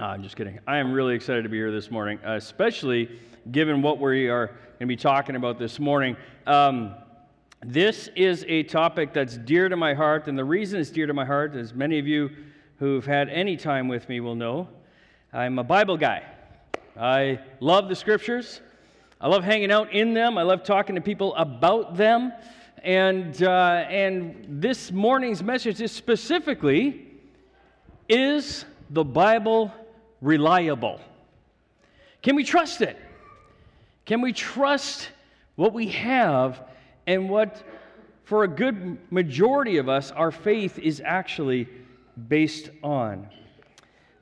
Uh, I'm just kidding. I am really excited to be here this morning, uh, especially given what we are going to be talking about this morning. Um, this is a topic that's dear to my heart, and the reason it's dear to my heart, as many of you who've had any time with me will know, I'm a Bible guy. I love the scriptures. I love hanging out in them. I love talking to people about them. And, uh, and this morning's message is specifically Is the Bible reliable? Can we trust it? Can we trust what we have and what, for a good majority of us, our faith is actually based on?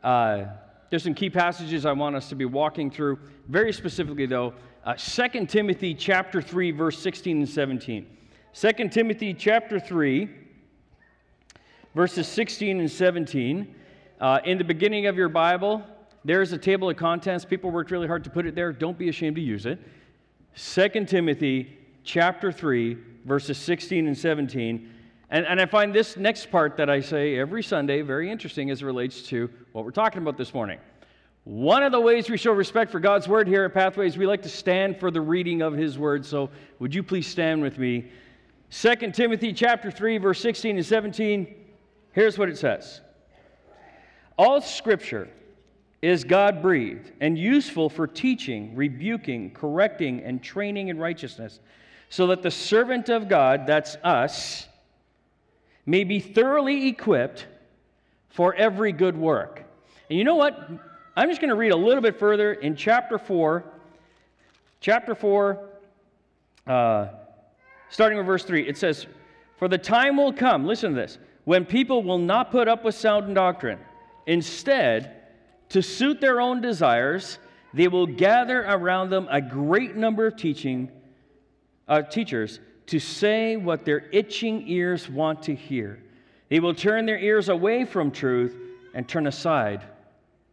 Uh, there's some key passages I want us to be walking through. Very specifically, though, uh, 2 Timothy chapter 3, verse 16 and 17. 2 Timothy chapter 3, verses 16 and 17. Uh, in the beginning of your Bible, there's a table of contents. People worked really hard to put it there. Don't be ashamed to use it. 2 Timothy chapter 3, verses 16 and 17. And, and I find this next part that I say every Sunday very interesting as it relates to what we're talking about this morning. One of the ways we show respect for God's word here at Pathways, we like to stand for the reading of his word. So would you please stand with me? 2 Timothy chapter 3, verse 16 and 17. Here's what it says. All scripture is God breathed and useful for teaching, rebuking, correcting, and training in righteousness, so that the servant of God, that's us, may be thoroughly equipped for every good work. And you know what? I'm just going to read a little bit further in chapter 4. Chapter 4, uh, starting with verse 3. It says, For the time will come, listen to this, when people will not put up with sound doctrine Instead, to suit their own desires, they will gather around them a great number of teaching uh, teachers to say what their itching ears want to hear. They will turn their ears away from truth and turn aside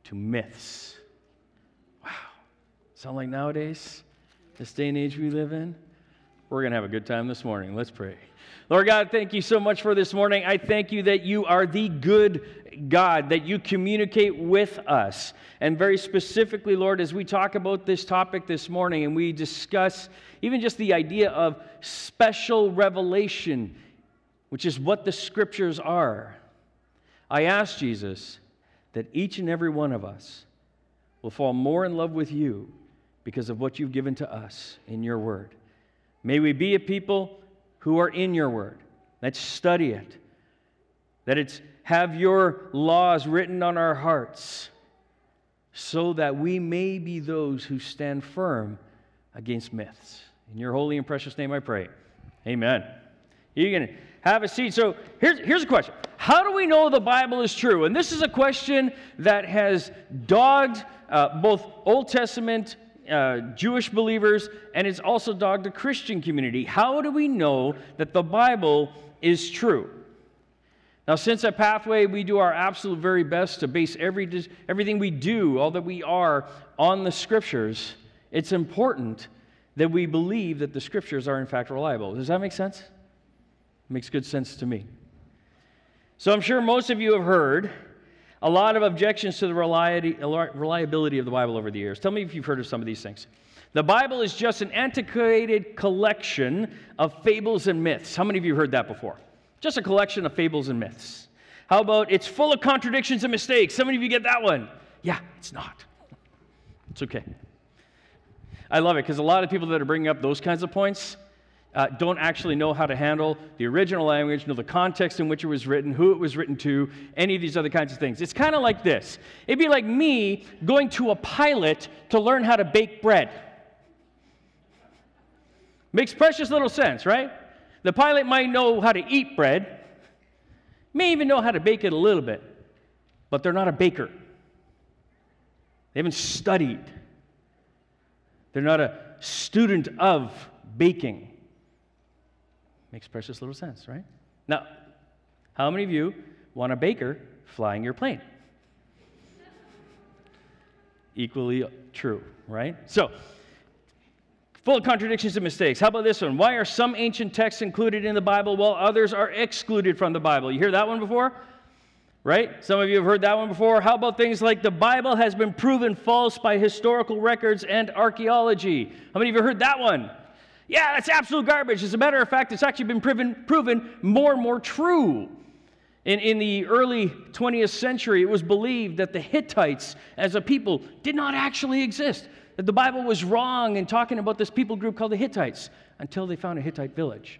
to myths. Wow. Sound like nowadays, this day and age we live in? We're going to have a good time this morning. Let's pray. Lord God, thank you so much for this morning. I thank you that you are the good God, that you communicate with us. And very specifically, Lord, as we talk about this topic this morning and we discuss even just the idea of special revelation, which is what the scriptures are, I ask Jesus that each and every one of us will fall more in love with you because of what you've given to us in your word. May we be a people who are in your word. Let's study it. That it's have your laws written on our hearts so that we may be those who stand firm against myths. In your holy and precious name I pray. Amen. You can have a seat. So here's, here's a question How do we know the Bible is true? And this is a question that has dogged uh, both Old Testament uh, Jewish believers, and it's also dogged the Christian community. How do we know that the Bible is true? Now, since at Pathway we do our absolute very best to base every, everything we do, all that we are, on the Scriptures, it's important that we believe that the Scriptures are in fact reliable. Does that make sense? It makes good sense to me. So I'm sure most of you have heard a lot of objections to the reliability of the Bible over the years. Tell me if you've heard of some of these things. The Bible is just an antiquated collection of fables and myths. How many of you have heard that before? Just a collection of fables and myths. How about it's full of contradictions and mistakes? Some of you get that one. Yeah, it's not. It's okay. I love it because a lot of people that are bringing up those kinds of points, uh, don't actually know how to handle the original language, know the context in which it was written, who it was written to, any of these other kinds of things. It's kind of like this it'd be like me going to a pilot to learn how to bake bread. Makes precious little sense, right? The pilot might know how to eat bread, may even know how to bake it a little bit, but they're not a baker. They haven't studied. They're not a student of baking. Makes precious little sense, right? Now, how many of you want a baker flying your plane? Equally true, right? So, full of contradictions and mistakes. How about this one? Why are some ancient texts included in the Bible while others are excluded from the Bible? You hear that one before? right? Some of you have heard that one before. How about things like the Bible has been proven false by historical records and archaeology? How many of you heard that one? Yeah, that's absolute garbage. As a matter of fact, it's actually been proven, proven more and more true. In, in the early 20th century, it was believed that the Hittites as a people did not actually exist, that the Bible was wrong in talking about this people group called the Hittites until they found a Hittite village.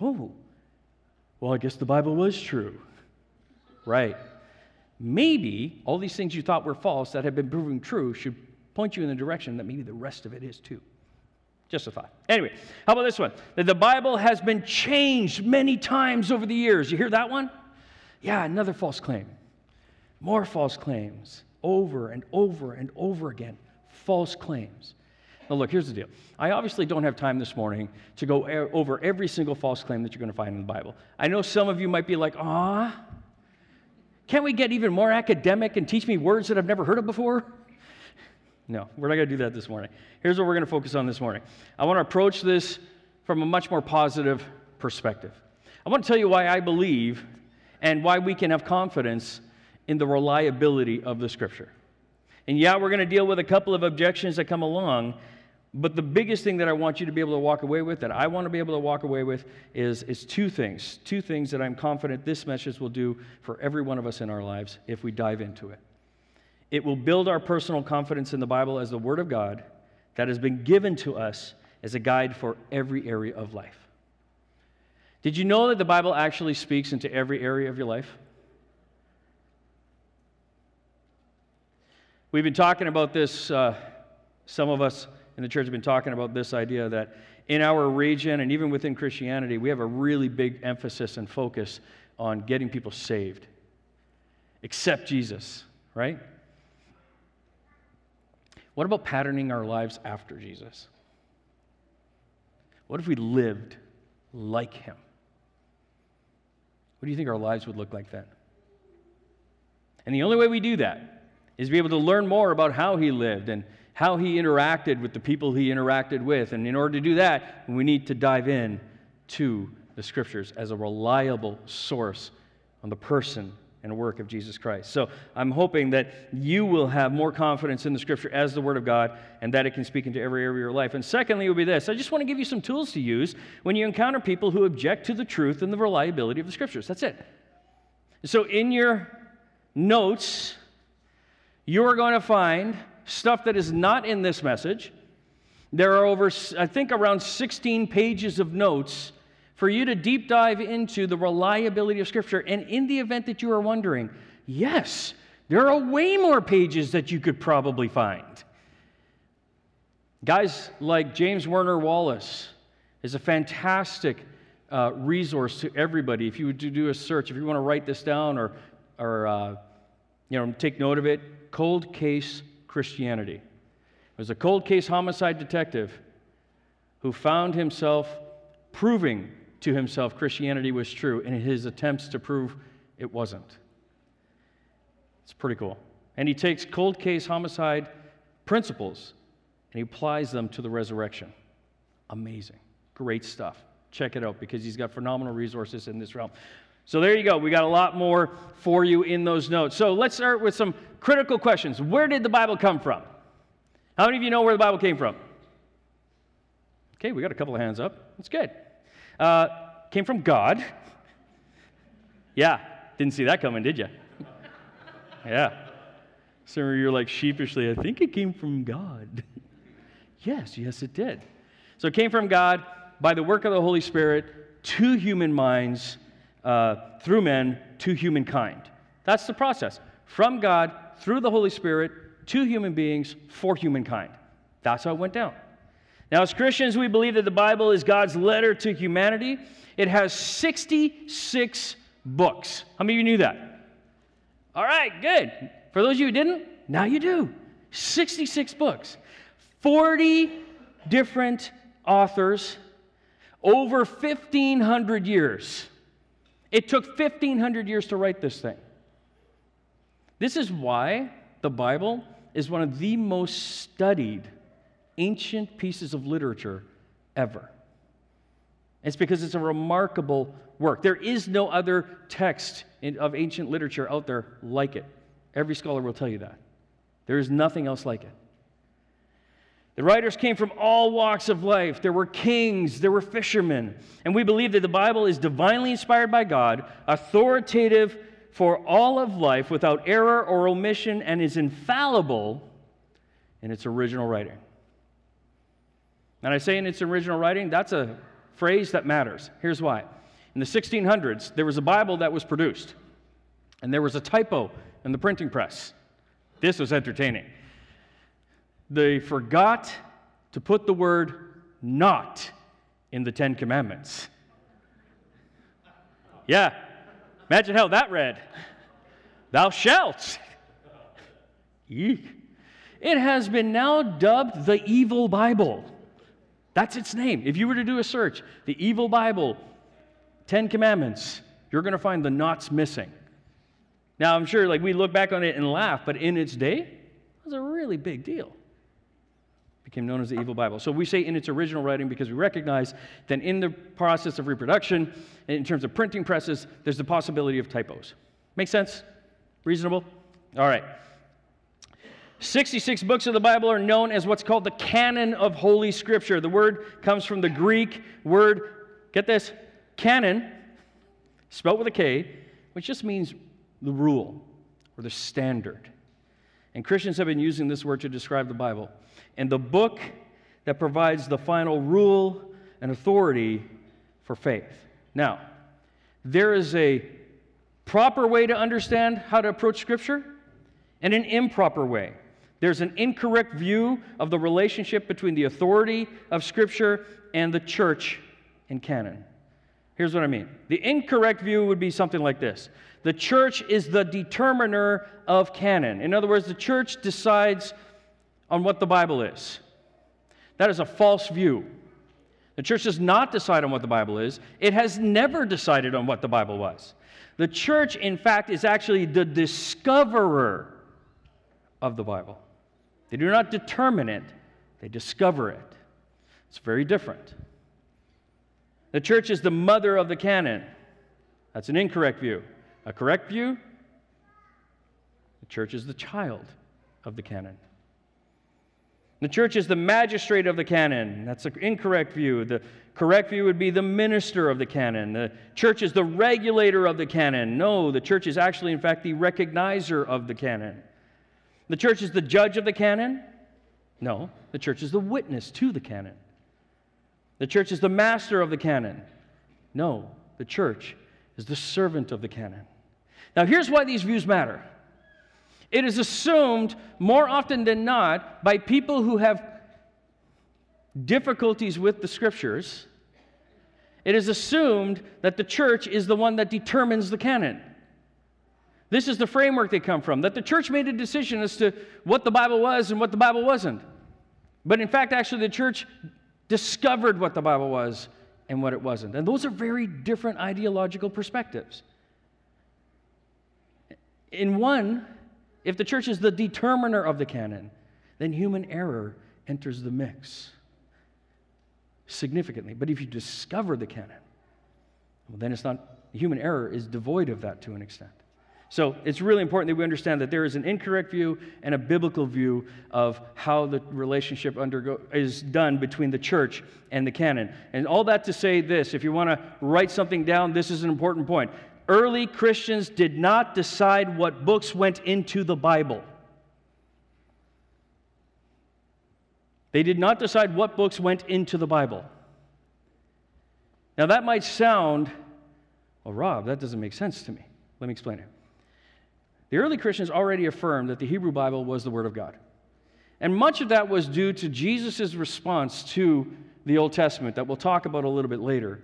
Oh, well, I guess the Bible was true. Right. Maybe all these things you thought were false that have been proven true should point you in the direction that maybe the rest of it is too. Just a thought. Anyway, how about this one? That the Bible has been changed many times over the years. You hear that one? Yeah, another false claim. More false claims over and over and over again. False claims. Now, look, here's the deal. I obviously don't have time this morning to go over every single false claim that you're going to find in the Bible. I know some of you might be like, ah, can't we get even more academic and teach me words that I've never heard of before? No, we're not going to do that this morning. Here's what we're going to focus on this morning. I want to approach this from a much more positive perspective. I want to tell you why I believe and why we can have confidence in the reliability of the scripture. And yeah, we're going to deal with a couple of objections that come along, but the biggest thing that I want you to be able to walk away with, that I want to be able to walk away with, is, is two things. Two things that I'm confident this message will do for every one of us in our lives if we dive into it. It will build our personal confidence in the Bible as the Word of God that has been given to us as a guide for every area of life. Did you know that the Bible actually speaks into every area of your life? We've been talking about this, uh, some of us in the church have been talking about this idea that in our region and even within Christianity, we have a really big emphasis and focus on getting people saved. Accept Jesus, right? What about patterning our lives after Jesus? What if we lived like him? What do you think our lives would look like then? And the only way we do that is be able to learn more about how he lived and how he interacted with the people he interacted with. And in order to do that, we need to dive in to the scriptures as a reliable source on the person and work of Jesus Christ. So I'm hoping that you will have more confidence in the scripture as the word of God and that it can speak into every area of your life. And secondly, it will be this I just want to give you some tools to use when you encounter people who object to the truth and the reliability of the scriptures. That's it. So in your notes, you're going to find stuff that is not in this message. There are over, I think, around 16 pages of notes for you to deep dive into the reliability of Scripture. And in the event that you are wondering, yes, there are way more pages that you could probably find. Guys like James Warner Wallace is a fantastic uh, resource to everybody. If you would do a search, if you want to write this down or, or uh, you know, take note of it, Cold Case Christianity. It was a cold case homicide detective who found himself proving to himself Christianity was true in his attempts to prove it wasn't. It's pretty cool. And he takes cold case homicide principles and he applies them to the resurrection. Amazing. Great stuff. Check it out because he's got phenomenal resources in this realm. So there you go. We got a lot more for you in those notes. So let's start with some critical questions. Where did the Bible come from? How many of you know where the Bible came from? Okay, we got a couple of hands up. That's good uh, came from God. Yeah, didn't see that coming, did you? yeah. Some of you are like sheepishly, I think it came from God. yes, yes, it did. So it came from God by the work of the Holy Spirit to human minds, uh, through men to humankind. That's the process. From God, through the Holy Spirit, to human beings, for humankind. That's how it went down. Now, as Christians, we believe that the Bible is God's letter to humanity. It has 66 books. How many of you knew that? All right, good. For those of you who didn't, now you do. 66 books, 40 different authors, over 1,500 years. It took 1,500 years to write this thing. This is why the Bible is one of the most studied ancient pieces of literature ever. It's because it's a remarkable work. There is no other text in, of ancient literature out there like it. Every scholar will tell you that. There is nothing else like it. The writers came from all walks of life. There were kings, there were fishermen. And we believe that the Bible is divinely inspired by God, authoritative for all of life without error or omission, and is infallible in its original writing. And I say in its original writing, that's a phrase that matters. Here's why. In the 1600s, there was a Bible that was produced, and there was a typo in the printing press. This was entertaining they forgot to put the word not in the Ten Commandments. Yeah, imagine how that read. Thou shalt. Eek. It has been now dubbed the Evil Bible. That's its name. If you were to do a search, the Evil Bible, Ten Commandments, you're going to find the knots missing. Now, I'm sure like we look back on it and laugh, but in its day, it was a really big deal became known as the Evil Bible. So we say in its original writing because we recognize that in the process of reproduction, in terms of printing presses, there's the possibility of typos. Make sense? Reasonable? All right. 66 books of the Bible are known as what's called the canon of Holy Scripture. The word comes from the Greek word, get this, kanon, spelled with a K, which just means the rule or the standard. And Christians have been using this word to describe the Bible and the book that provides the final rule and authority for faith. Now, there is a proper way to understand how to approach Scripture and an improper way. There's an incorrect view of the relationship between the authority of Scripture and the church in canon. Here's what I mean the incorrect view would be something like this The church is the determiner of canon. In other words, the church decides on what the Bible is. That is a false view. The church does not decide on what the Bible is, it has never decided on what the Bible was. The church, in fact, is actually the discoverer of the Bible. They do not determine it, they discover it. It's very different. The church is the mother of the canon. That's an incorrect view. A correct view? The church is the child of the canon. The church is the magistrate of the canon. That's an incorrect view. The correct view would be the minister of the canon. The church is the regulator of the canon. No, the church is actually, in fact, the recognizer of the canon. The church is the judge of the canon. No, the church is the witness to the canon. The church is the master of the canon. No, the church is the servant of the canon. Now, here's why these views matter. It is assumed more often than not by people who have difficulties with the scriptures. It is assumed that the church is the one that determines the canon. This is the framework they come from, that the church made a decision as to what the Bible was and what the Bible wasn't. But in fact, actually, the church discovered what the Bible was and what it wasn't. And those are very different ideological perspectives. In one, if the church is the determiner of the canon, then human error enters the mix significantly. But if you discover the canon, well, then it's not, human error is devoid of that to an extent. So it's really important that we understand that there is an incorrect view and a biblical view of how the relationship undergo, is done between the church and the canon. And all that to say this if you want to write something down, this is an important point early Christians did not decide what books went into the Bible. They did not decide what books went into the Bible. Now, that might sound, well, Rob, that doesn't make sense to me. Let me explain it. The early Christians already affirmed that the Hebrew Bible was the Word of God. And much of that was due to Jesus' response to the Old Testament that we'll talk about a little bit later.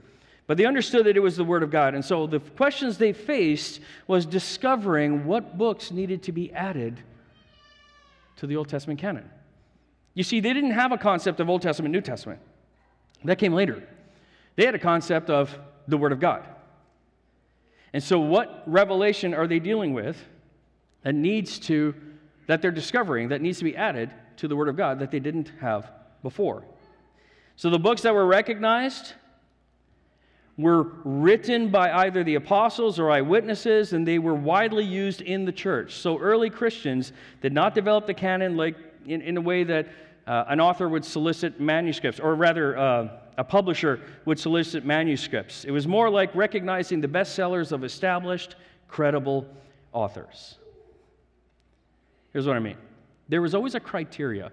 But they understood that it was the Word of God. And so the questions they faced was discovering what books needed to be added to the Old Testament canon. You see, they didn't have a concept of Old Testament, New Testament. That came later. They had a concept of the Word of God. And so, what revelation are they dealing with that needs to, that they're discovering, that needs to be added to the Word of God that they didn't have before? So, the books that were recognized were written by either the apostles or eyewitnesses, and they were widely used in the church. So early Christians did not develop the canon like in, in a way that uh, an author would solicit manuscripts, or rather, uh, a publisher would solicit manuscripts. It was more like recognizing the bestsellers of established, credible authors. Here's what I mean there was always a criteria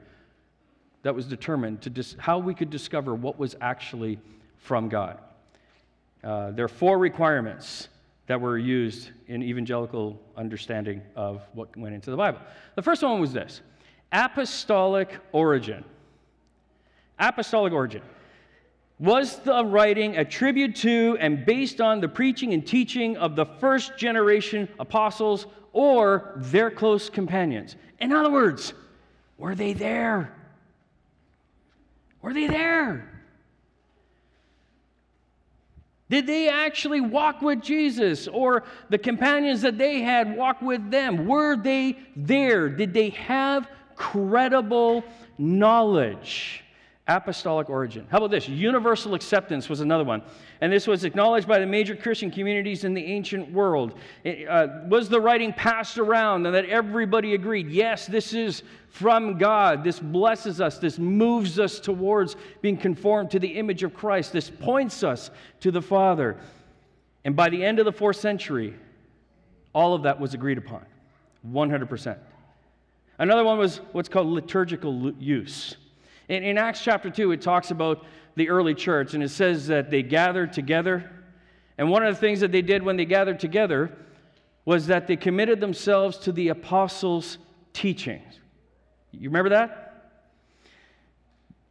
that was determined to dis- how we could discover what was actually from God. Uh, there are four requirements that were used in evangelical understanding of what went into the Bible. The first one was this apostolic origin. Apostolic origin. Was the writing attributed to and based on the preaching and teaching of the first generation apostles or their close companions? In other words, were they there? Were they there? Did they actually walk with Jesus or the companions that they had walk with them? Were they there? Did they have credible knowledge? Apostolic origin. How about this? Universal acceptance was another one. And this was acknowledged by the major Christian communities in the ancient world. It, uh, was the writing passed around and that everybody agreed, yes, this is from God. This blesses us. This moves us towards being conformed to the image of Christ. This points us to the Father. And by the end of the fourth century, all of that was agreed upon 100%. Another one was what's called liturgical use. In, in Acts chapter 2, it talks about the early church, and it says that they gathered together. And one of the things that they did when they gathered together was that they committed themselves to the apostles' teachings. You remember that?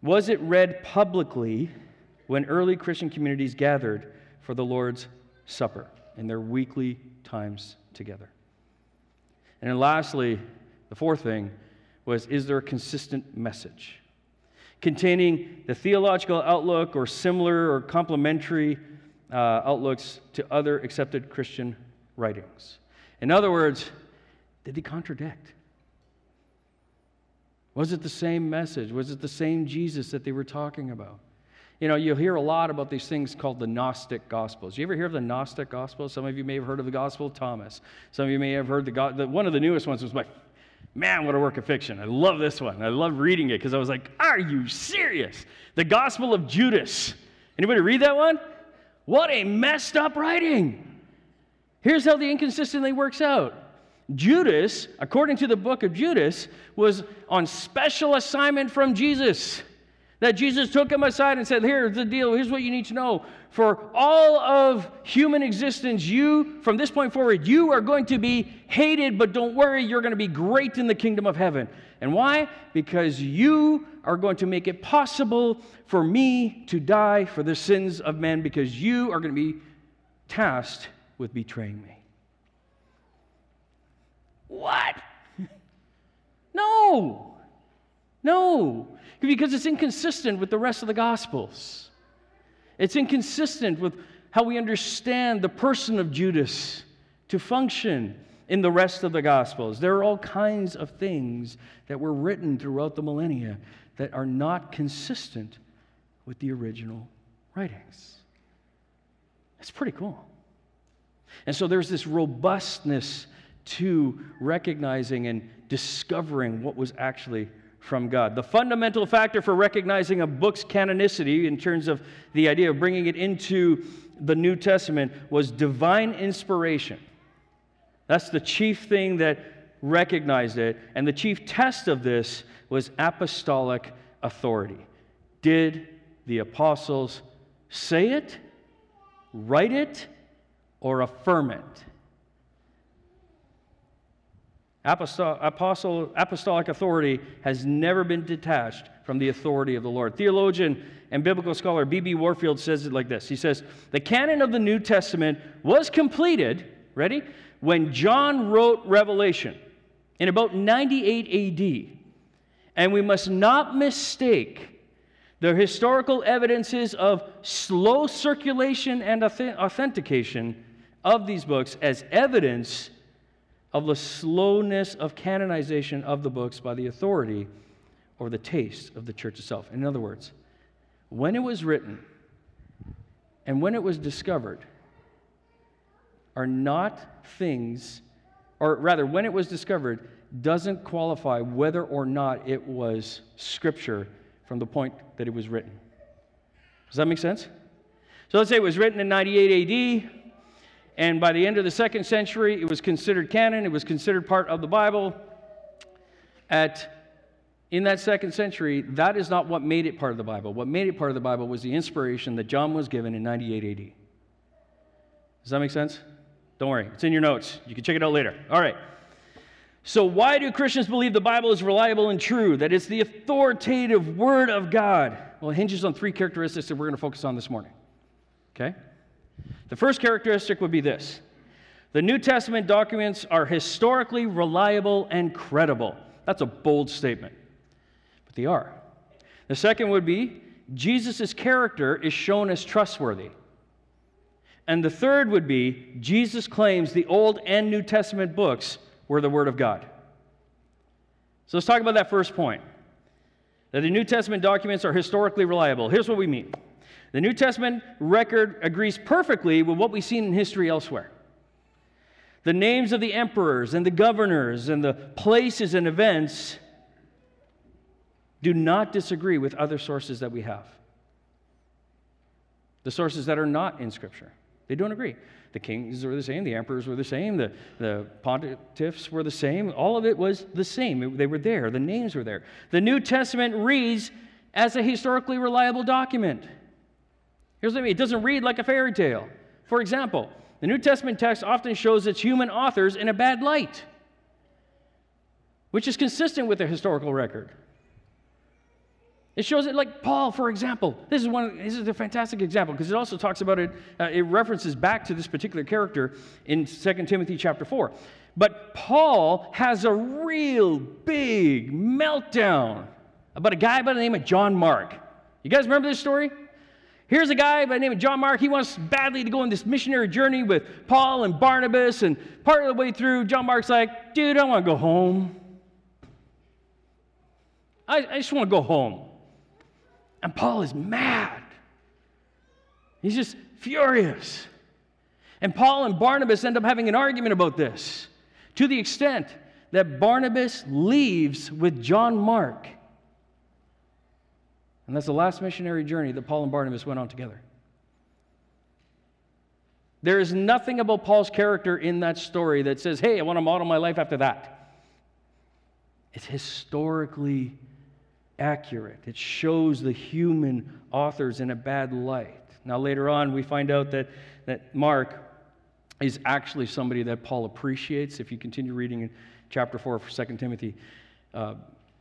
Was it read publicly when early Christian communities gathered for the Lord's Supper in their weekly times together? And then lastly, the fourth thing was is there a consistent message? Containing the theological outlook or similar or complementary uh, outlooks to other accepted Christian writings. In other words, did they contradict? Was it the same message? Was it the same Jesus that they were talking about? You know, you'll hear a lot about these things called the Gnostic Gospels. You ever hear of the Gnostic Gospels? Some of you may have heard of the Gospel of Thomas. Some of you may have heard the, the one of the newest ones was my Man, what a work of fiction. I love this one. I love reading it because I was like, are you serious? The Gospel of Judas. Anybody read that one? What a messed up writing. Here's how the inconsistency works out. Judas, according to the book of Judas, was on special assignment from Jesus. That Jesus took him aside and said, Here's the deal. Here's what you need to know. For all of human existence, you, from this point forward, you are going to be hated, but don't worry, you're going to be great in the kingdom of heaven. And why? Because you are going to make it possible for me to die for the sins of men, because you are going to be tasked with betraying me. What? no. No because it's inconsistent with the rest of the Gospels. It's inconsistent with how we understand the person of Judas to function in the rest of the Gospels. There are all kinds of things that were written throughout the millennia that are not consistent with the original writings. It's pretty cool. And so there's this robustness to recognizing and discovering what was actually from God. The fundamental factor for recognizing a book's canonicity, in terms of the idea of bringing it into the New Testament, was divine inspiration. That's the chief thing that recognized it. And the chief test of this was apostolic authority. Did the apostles say it, write it, or affirm it? Apostolic authority has never been detached from the authority of the Lord. Theologian and biblical scholar B.B. Warfield says it like this He says, The canon of the New Testament was completed, ready, when John wrote Revelation in about 98 AD. And we must not mistake the historical evidences of slow circulation and authentication of these books as evidence of the slowness of canonization of the books by the authority or the taste of the church itself. In other words, when it was written, and when it was discovered are not things, or rather, when it was discovered, doesn't qualify whether or not it was scripture from the point that it was written. Does that make sense? So let's say it was written in 98 AD, and by the end of the second century, it was considered canon, it was considered part of the Bible. At in that second century, that is not what made it part of the Bible. What made it part of the Bible was the inspiration that John was given in 98 AD. Does that make sense? Don't worry, it's in your notes. You can check it out later. All right. So, why do Christians believe the Bible is reliable and true, that it's the authoritative Word of God? Well, it hinges on three characteristics that we're going to focus on this morning. Okay? The first characteristic would be this the New Testament documents are historically reliable and credible. That's a bold statement, but they are. The second would be Jesus' character is shown as trustworthy. And the third would be Jesus claims the Old and New Testament books were the Word of God. So let's talk about that first point that the New Testament documents are historically reliable. Here's what we mean the New Testament record agrees perfectly with what we've seen in history elsewhere. The names of the emperors and the governors and the places and events do not disagree with other sources that we have. The sources that are not in Scripture. They don't agree. The kings were the same, the emperors were the same, the, the pontiffs were the same. All of it was the same. They were there, the names were there. The New Testament reads as a historically reliable document. Here's what I mean it doesn't read like a fairy tale. For example, the New Testament text often shows its human authors in a bad light, which is consistent with the historical record. It shows it like Paul, for example. This is one. This is a fantastic example because it also talks about it. Uh, it references back to this particular character in 2 Timothy chapter four. But Paul has a real big meltdown about a guy by the name of John Mark. You guys remember this story? Here's a guy by the name of John Mark. He wants badly to go on this missionary journey with Paul and Barnabas. And part of the way through, John Mark's like, dude, I want to go home. I, I just want to go home. And Paul is mad. He's just furious. And Paul and Barnabas end up having an argument about this to the extent that Barnabas leaves with John Mark. And that's the last missionary journey that Paul and Barnabas went on together. There is nothing about Paul's character in that story that says, hey, I want to model my life after that. It's historically accurate. It shows the human authors in a bad light. Now, later on, we find out that, that Mark is actually somebody that Paul appreciates. If you continue reading in chapter 4 of 2 Timothy, uh,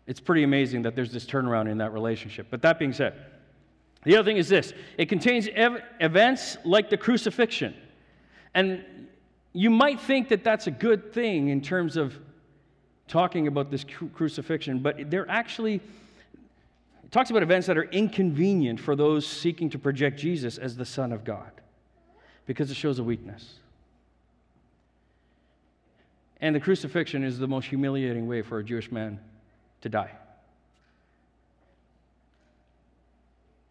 it's pretty amazing that there's this turnaround in that relationship. But that being said, the other thing is this it contains ev- events like the crucifixion. And you might think that that's a good thing in terms of talking about this cru- crucifixion, but they're actually it talks about events that are inconvenient for those seeking to project Jesus as the Son of God because it shows a weakness. And the crucifixion is the most humiliating way for a Jewish man to die.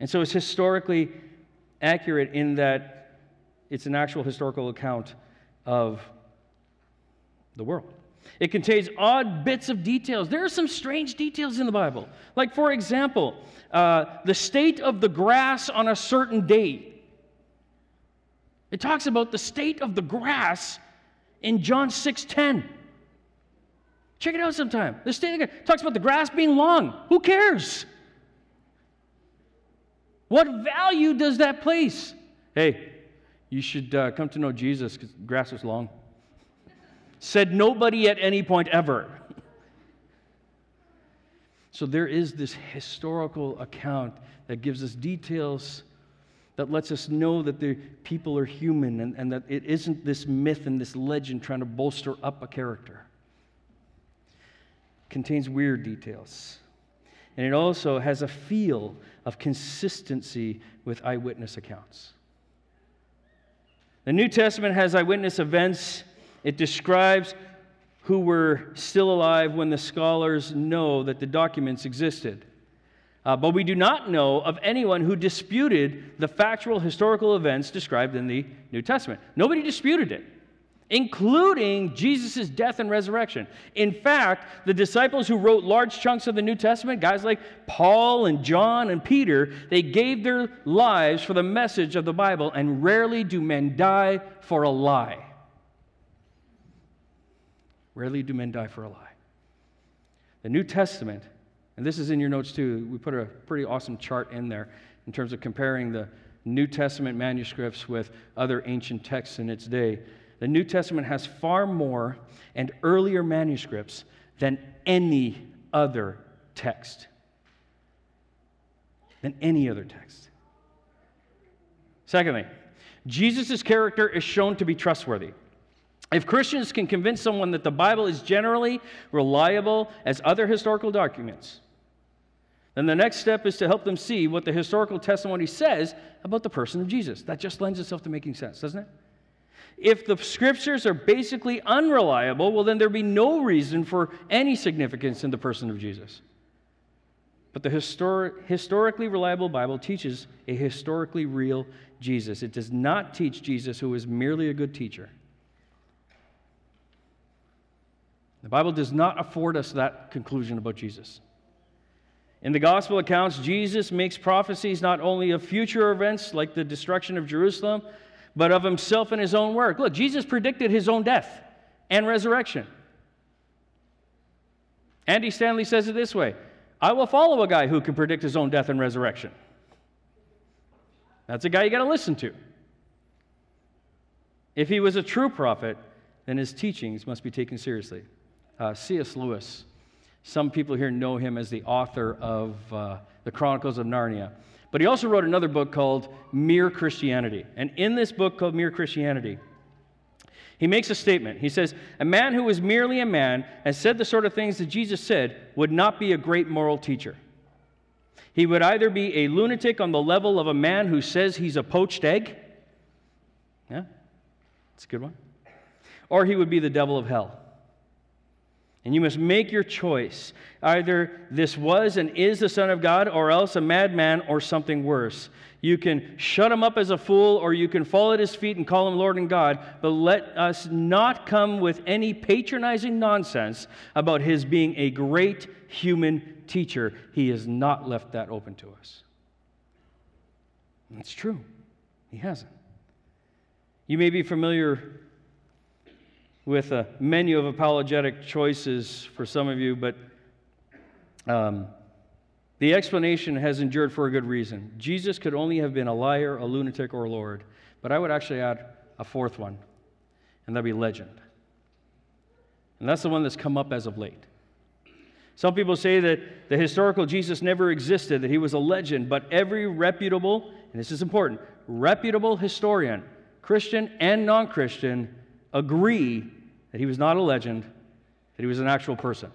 And so it's historically accurate in that it's an actual historical account of the world. It contains odd bits of details. There are some strange details in the Bible. Like, for example, uh, the state of the grass on a certain day. It talks about the state of the grass in John 6:10. Check it out sometime. Of the, talks about the grass being long. Who cares? What value does that place? Hey, you should uh, come to know Jesus because grass is long. Said nobody at any point ever. So there is this historical account that gives us details that lets us know that the people are human and, and that it isn't this myth and this legend trying to bolster up a character. Contains weird details. And it also has a feel of consistency with eyewitness accounts. The New Testament has eyewitness events it describes who were still alive when the scholars know that the documents existed. Uh, but we do not know of anyone who disputed the factual historical events described in the New Testament. Nobody disputed it, including Jesus' death and resurrection. In fact, the disciples who wrote large chunks of the New Testament, guys like Paul and John and Peter, they gave their lives for the message of the Bible, and rarely do men die for a lie. Rarely do men die for a lie. The New Testament and this is in your notes too. We put a pretty awesome chart in there in terms of comparing the New Testament manuscripts with other ancient texts in its day. The New Testament has far more and earlier manuscripts than any other text. Than any other text. Secondly, Jesus' character is shown to be trustworthy. If Christians can convince someone that the Bible is generally reliable as other historical documents, then the next step is to help them see what the historical testimony says about the person of Jesus. That just lends itself to making sense, doesn't it? If the scriptures are basically unreliable, well, then there'd be no reason for any significance in the person of Jesus. But the histor- historically reliable Bible teaches a historically real Jesus. It does not teach Jesus who is merely a good teacher. The Bible does not afford us that conclusion about Jesus. In the gospel accounts, Jesus makes prophecies not only of future events like the destruction of Jerusalem, but of himself and his own work. Look, Jesus predicted his own death and resurrection. Andy Stanley says it this way I will follow a guy who can predict his own death and resurrection. That's a guy you got to listen to. If he was a true prophet, then his teachings must be taken seriously. Uh, C.S. Lewis some people here know him as the author of uh, the Chronicles of Narnia. But he also wrote another book called Mere Christianity. And in this book called Mere Christianity, he makes a statement. He says, A man who is merely a man and said the sort of things that Jesus said would not be a great moral teacher. He would either be a lunatic on the level of a man who says he's a poached egg. Yeah, that's a good one. Or he would be the devil of hell. And you must make your choice. Either this was and is the Son of God, or else a madman or something worse. You can shut him up as a fool, or you can fall at his feet and call him Lord and God, but let us not come with any patronizing nonsense about his being a great human teacher. He has not left that open to us. That's true. He hasn't. You may be familiar with a menu of apologetic choices for some of you, but um, the explanation has endured for a good reason. Jesus could only have been a liar, a lunatic, or a Lord. But I would actually add a fourth one, and that'd be legend. And that's the one that's come up as of late. Some people say that the historical Jesus never existed, that he was a legend, but every reputable, and this is important, reputable historian, Christian and non Christian, agree that he was not a legend, that he was an actual person.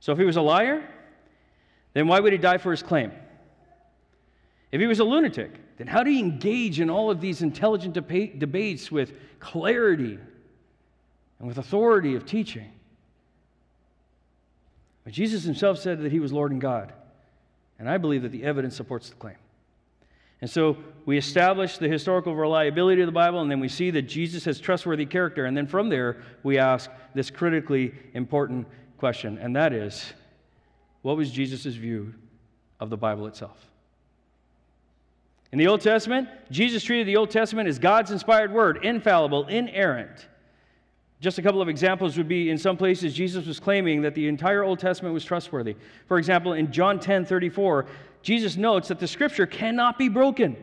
So if he was a liar, then why would he die for his claim? If he was a lunatic, then how do he engage in all of these intelligent deba- debates with clarity and with authority of teaching? But Jesus himself said that he was Lord and God, and I believe that the evidence supports the claim. And so we establish the historical reliability of the Bible, and then we see that Jesus has trustworthy character. And then from there, we ask this critically important question, and that is what was Jesus' view of the Bible itself? In the Old Testament, Jesus treated the Old Testament as God's inspired word, infallible, inerrant. Just a couple of examples would be in some places, Jesus was claiming that the entire Old Testament was trustworthy. For example, in John 10 34, Jesus notes that the scripture cannot be broken.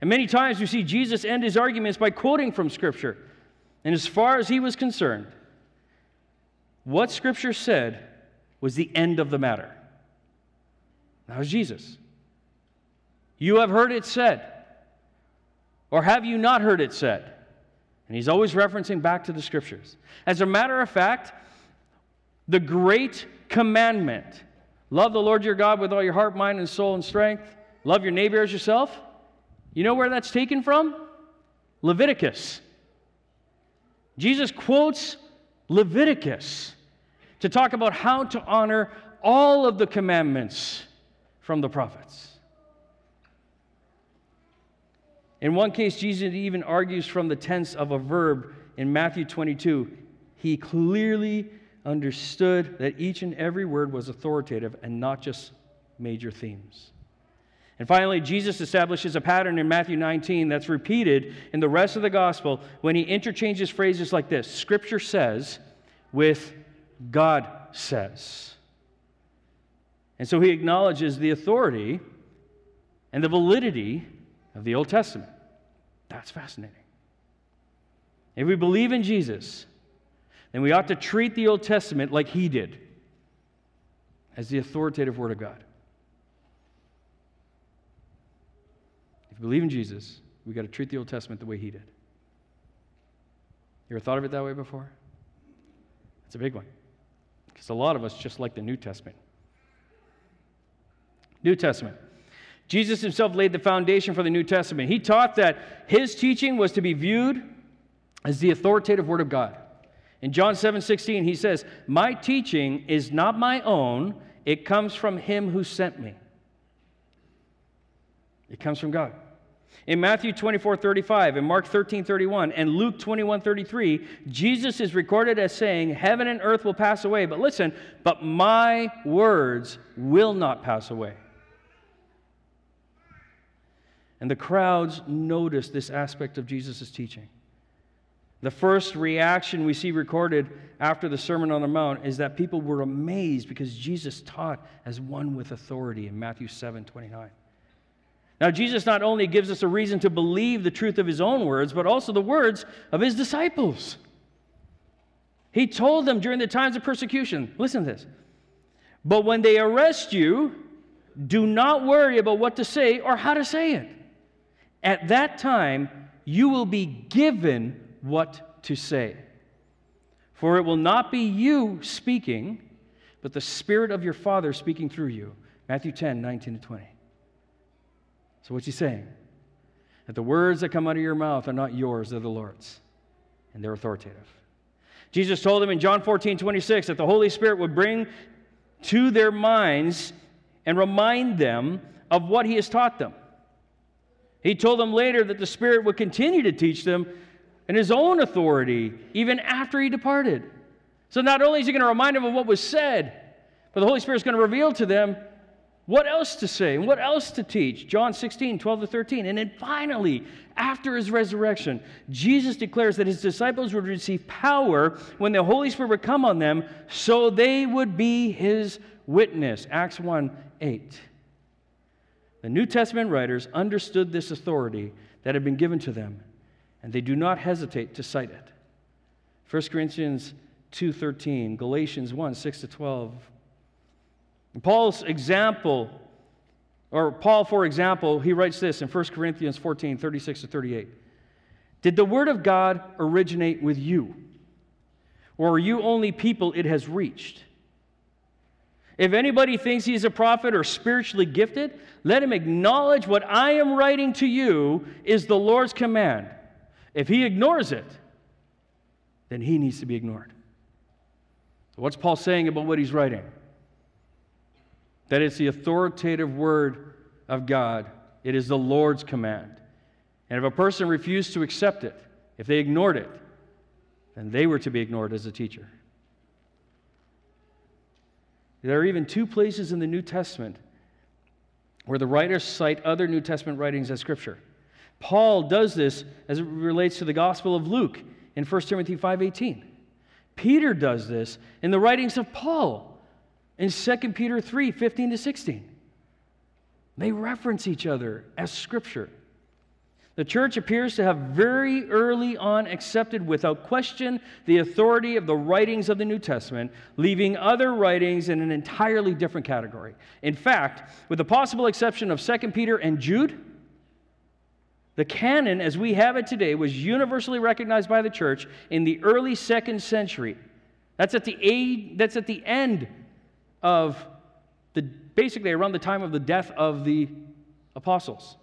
And many times we see Jesus end his arguments by quoting from scripture. And as far as he was concerned, what scripture said was the end of the matter. That was Jesus. You have heard it said. Or have you not heard it said? And he's always referencing back to the scriptures. As a matter of fact, the great commandment Love the Lord your God with all your heart, mind, and soul and strength. Love your neighbor as yourself. You know where that's taken from? Leviticus. Jesus quotes Leviticus to talk about how to honor all of the commandments from the prophets. In one case, Jesus even argues from the tense of a verb in Matthew 22. He clearly understood that each and every word was authoritative and not just major themes. And finally, Jesus establishes a pattern in Matthew 19 that's repeated in the rest of the gospel when he interchanges phrases like this Scripture says with God says. And so he acknowledges the authority and the validity of the Old Testament. That's fascinating. If we believe in Jesus, then we ought to treat the Old Testament like he did as the authoritative Word of God. If you believe in Jesus, we got to treat the Old Testament the way he did. You ever thought of it that way before? It's a big one. Because a lot of us just like the New Testament. New Testament. Jesus himself laid the foundation for the New Testament. He taught that his teaching was to be viewed as the authoritative Word of God. In John 7 16, he says, My teaching is not my own, it comes from him who sent me. It comes from God. In Matthew 24 35, in Mark 13 31, and Luke 21 33, Jesus is recorded as saying, Heaven and earth will pass away, but listen, but my words will not pass away. And the crowds noticed this aspect of Jesus' teaching. The first reaction we see recorded after the Sermon on the Mount is that people were amazed because Jesus taught as one with authority in Matthew 7 29. Now, Jesus not only gives us a reason to believe the truth of his own words, but also the words of his disciples. He told them during the times of persecution listen to this. But when they arrest you, do not worry about what to say or how to say it. At that time, you will be given what to say. For it will not be you speaking, but the Spirit of your Father speaking through you. Matthew 10, 19 to 20. So, what's he saying? That the words that come out of your mouth are not yours, they're the Lord's, and they're authoritative. Jesus told them in John 14, 26 that the Holy Spirit would bring to their minds and remind them of what he has taught them. He told them later that the Spirit would continue to teach them in his own authority, even after he departed. So not only is he going to remind them of what was said, but the Holy Spirit is going to reveal to them what else to say and what else to teach. John 16, 12 to 13. And then finally, after his resurrection, Jesus declares that his disciples would receive power when the Holy Spirit would come on them so they would be his witness. Acts 1 8. The New Testament writers understood this authority that had been given to them, and they do not hesitate to cite it. 1 Corinthians 2:13, Galatians 1, 6 to 12. And Paul's example, or Paul, for example, he writes this in 1 Corinthians 14, 36 to 38. Did the word of God originate with you? Or are you only people it has reached? If anybody thinks he's a prophet or spiritually gifted, let him acknowledge what I am writing to you is the Lord's command. If he ignores it, then he needs to be ignored. So what's Paul saying about what he's writing? That it's the authoritative word of God, it is the Lord's command. And if a person refused to accept it, if they ignored it, then they were to be ignored as a teacher. There are even two places in the New Testament where the writers cite other New Testament writings as Scripture. Paul does this as it relates to the Gospel of Luke in 1 Timothy 5:18. Peter does this in the writings of Paul in 2 Peter 3, 15 to 16. They reference each other as Scripture. The church appears to have very early on accepted without question the authority of the writings of the New Testament, leaving other writings in an entirely different category. In fact, with the possible exception of 2 Peter and Jude, the canon as we have it today was universally recognized by the church in the early second century. That's at the, aid, that's at the end of the, basically around the time of the death of the apostles.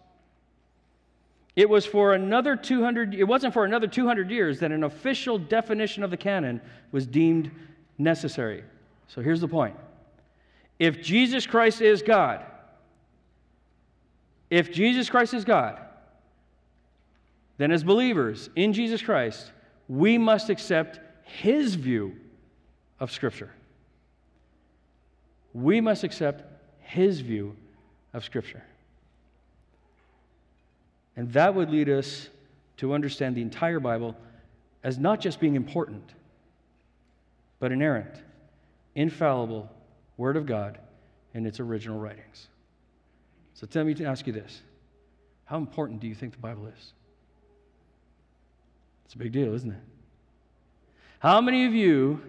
It was for another 200 it wasn't for another 200 years that an official definition of the canon was deemed necessary. So here's the point. If Jesus Christ is God, if Jesus Christ is God, then as believers in Jesus Christ, we must accept his view of Scripture. We must accept his view of Scripture. And that would lead us to understand the entire Bible as not just being important, but inerrant, infallible Word of God in its original writings. So tell me to ask you this How important do you think the Bible is? It's a big deal, isn't it? How many of you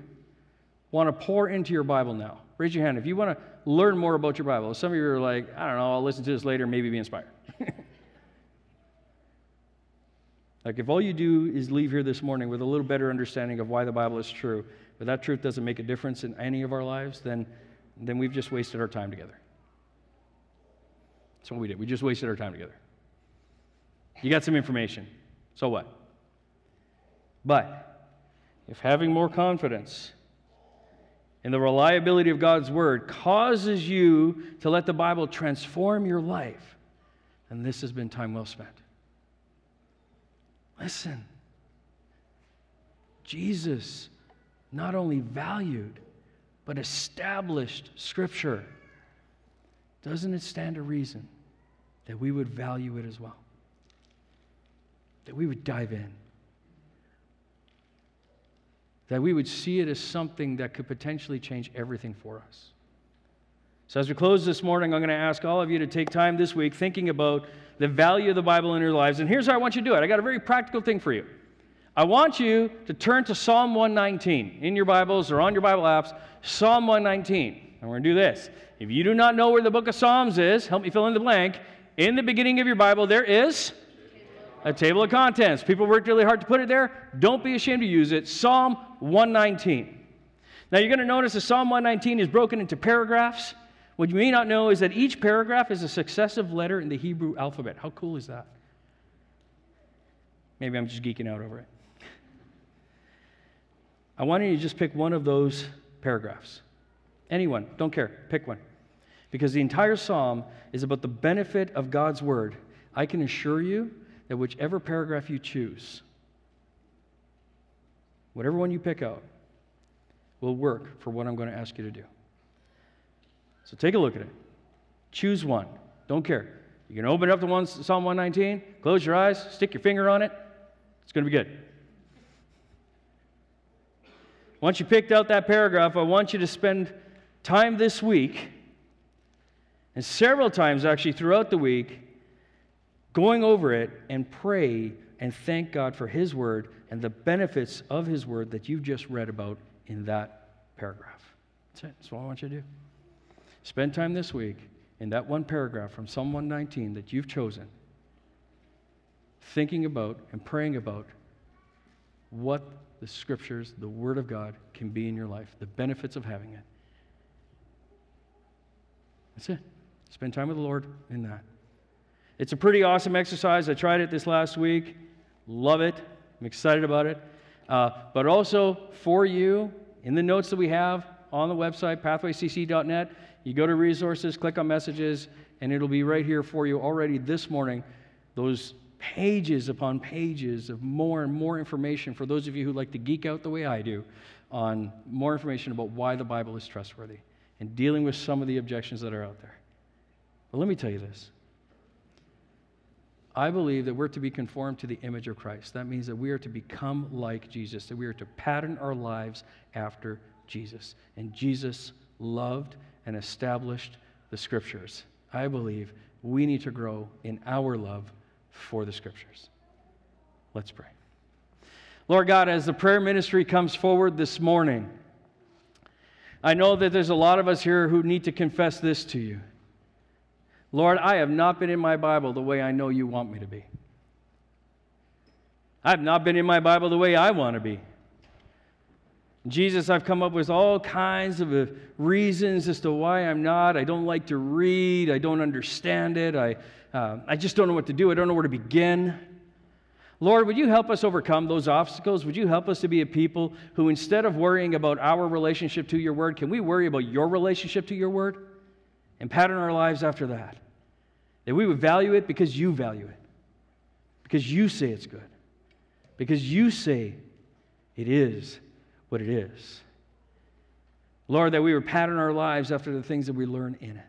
want to pour into your Bible now? Raise your hand if you want to learn more about your Bible. Some of you are like, I don't know, I'll listen to this later, maybe be inspired. like, if all you do is leave here this morning with a little better understanding of why the Bible is true, but that truth doesn't make a difference in any of our lives, then, then we've just wasted our time together. That's what we did. We just wasted our time together. You got some information. So what? But if having more confidence in the reliability of God's word causes you to let the Bible transform your life, then this has been time well spent. Listen, Jesus not only valued, but established Scripture. Doesn't it stand to reason that we would value it as well? That we would dive in? That we would see it as something that could potentially change everything for us. So, as we close this morning, I'm going to ask all of you to take time this week thinking about the value of the Bible in your lives. And here's how I want you to do it I got a very practical thing for you. I want you to turn to Psalm 119 in your Bibles or on your Bible apps, Psalm 119. And we're going to do this. If you do not know where the book of Psalms is, help me fill in the blank. In the beginning of your Bible, there is a table of contents. People worked really hard to put it there. Don't be ashamed to use it. Psalm 119. Now you're going to notice that Psalm 119 is broken into paragraphs. What you may not know is that each paragraph is a successive letter in the Hebrew alphabet. How cool is that? Maybe I'm just geeking out over it. I want you to just pick one of those paragraphs. Anyone, don't care, pick one. Because the entire psalm is about the benefit of God's word. I can assure you that whichever paragraph you choose, whatever one you pick out, will work for what I'm going to ask you to do. So take a look at it. Choose one. Don't care. You can open up to one, Psalm 119, close your eyes, stick your finger on it. It's going to be good. Once you picked out that paragraph, I want you to spend time this week, and several times actually throughout the week, going over it and pray and thank God for His word and the benefits of His word that you've just read about in that paragraph. That's it. That's what I want you to do. Spend time this week in that one paragraph from Psalm 119 that you've chosen, thinking about and praying about what the scriptures, the Word of God, can be in your life, the benefits of having it. That's it. Spend time with the Lord in that. It's a pretty awesome exercise. I tried it this last week. Love it. I'm excited about it. Uh, but also for you, in the notes that we have on the website, pathwaycc.net, you go to resources, click on messages, and it'll be right here for you already this morning. Those pages upon pages of more and more information for those of you who like to geek out the way I do on more information about why the Bible is trustworthy and dealing with some of the objections that are out there. But let me tell you this I believe that we're to be conformed to the image of Christ. That means that we are to become like Jesus, that we are to pattern our lives after Jesus. And Jesus loved and established the scriptures. I believe we need to grow in our love for the scriptures. Let's pray. Lord God, as the prayer ministry comes forward this morning, I know that there's a lot of us here who need to confess this to you. Lord, I have not been in my Bible the way I know you want me to be. I have not been in my Bible the way I want to be. Jesus, I've come up with all kinds of uh, reasons as to why I'm not. I don't like to read. I don't understand it. I, uh, I just don't know what to do. I don't know where to begin. Lord, would you help us overcome those obstacles? Would you help us to be a people who, instead of worrying about our relationship to your word, can we worry about your relationship to your word and pattern our lives after that? That we would value it because you value it, because you say it's good, because you say it is what it is. Lord, that we would pattern our lives after the things that we learn in it.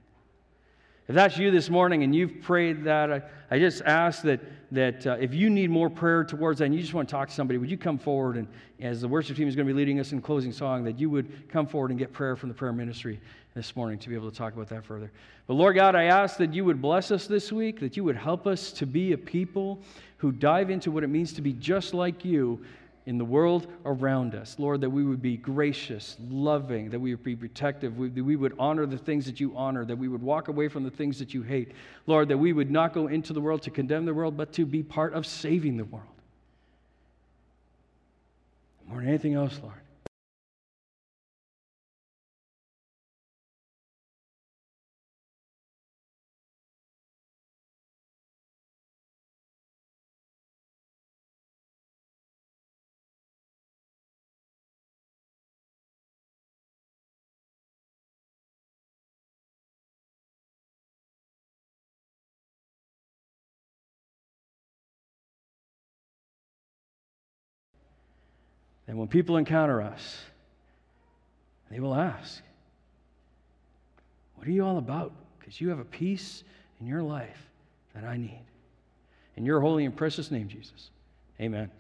If that's you this morning and you've prayed that, I, I just ask that, that uh, if you need more prayer towards that and you just want to talk to somebody, would you come forward and as the worship team is going to be leading us in closing song, that you would come forward and get prayer from the prayer ministry this morning to be able to talk about that further. But Lord God, I ask that you would bless us this week, that you would help us to be a people who dive into what it means to be just like you in the world around us. Lord, that we would be gracious, loving, that we would be protective, that we would honor the things that you honor, that we would walk away from the things that you hate. Lord, that we would not go into the world to condemn the world, but to be part of saving the world. More than anything else, Lord. And when people encounter us, they will ask, What are you all about? Because you have a peace in your life that I need. In your holy and precious name, Jesus. Amen.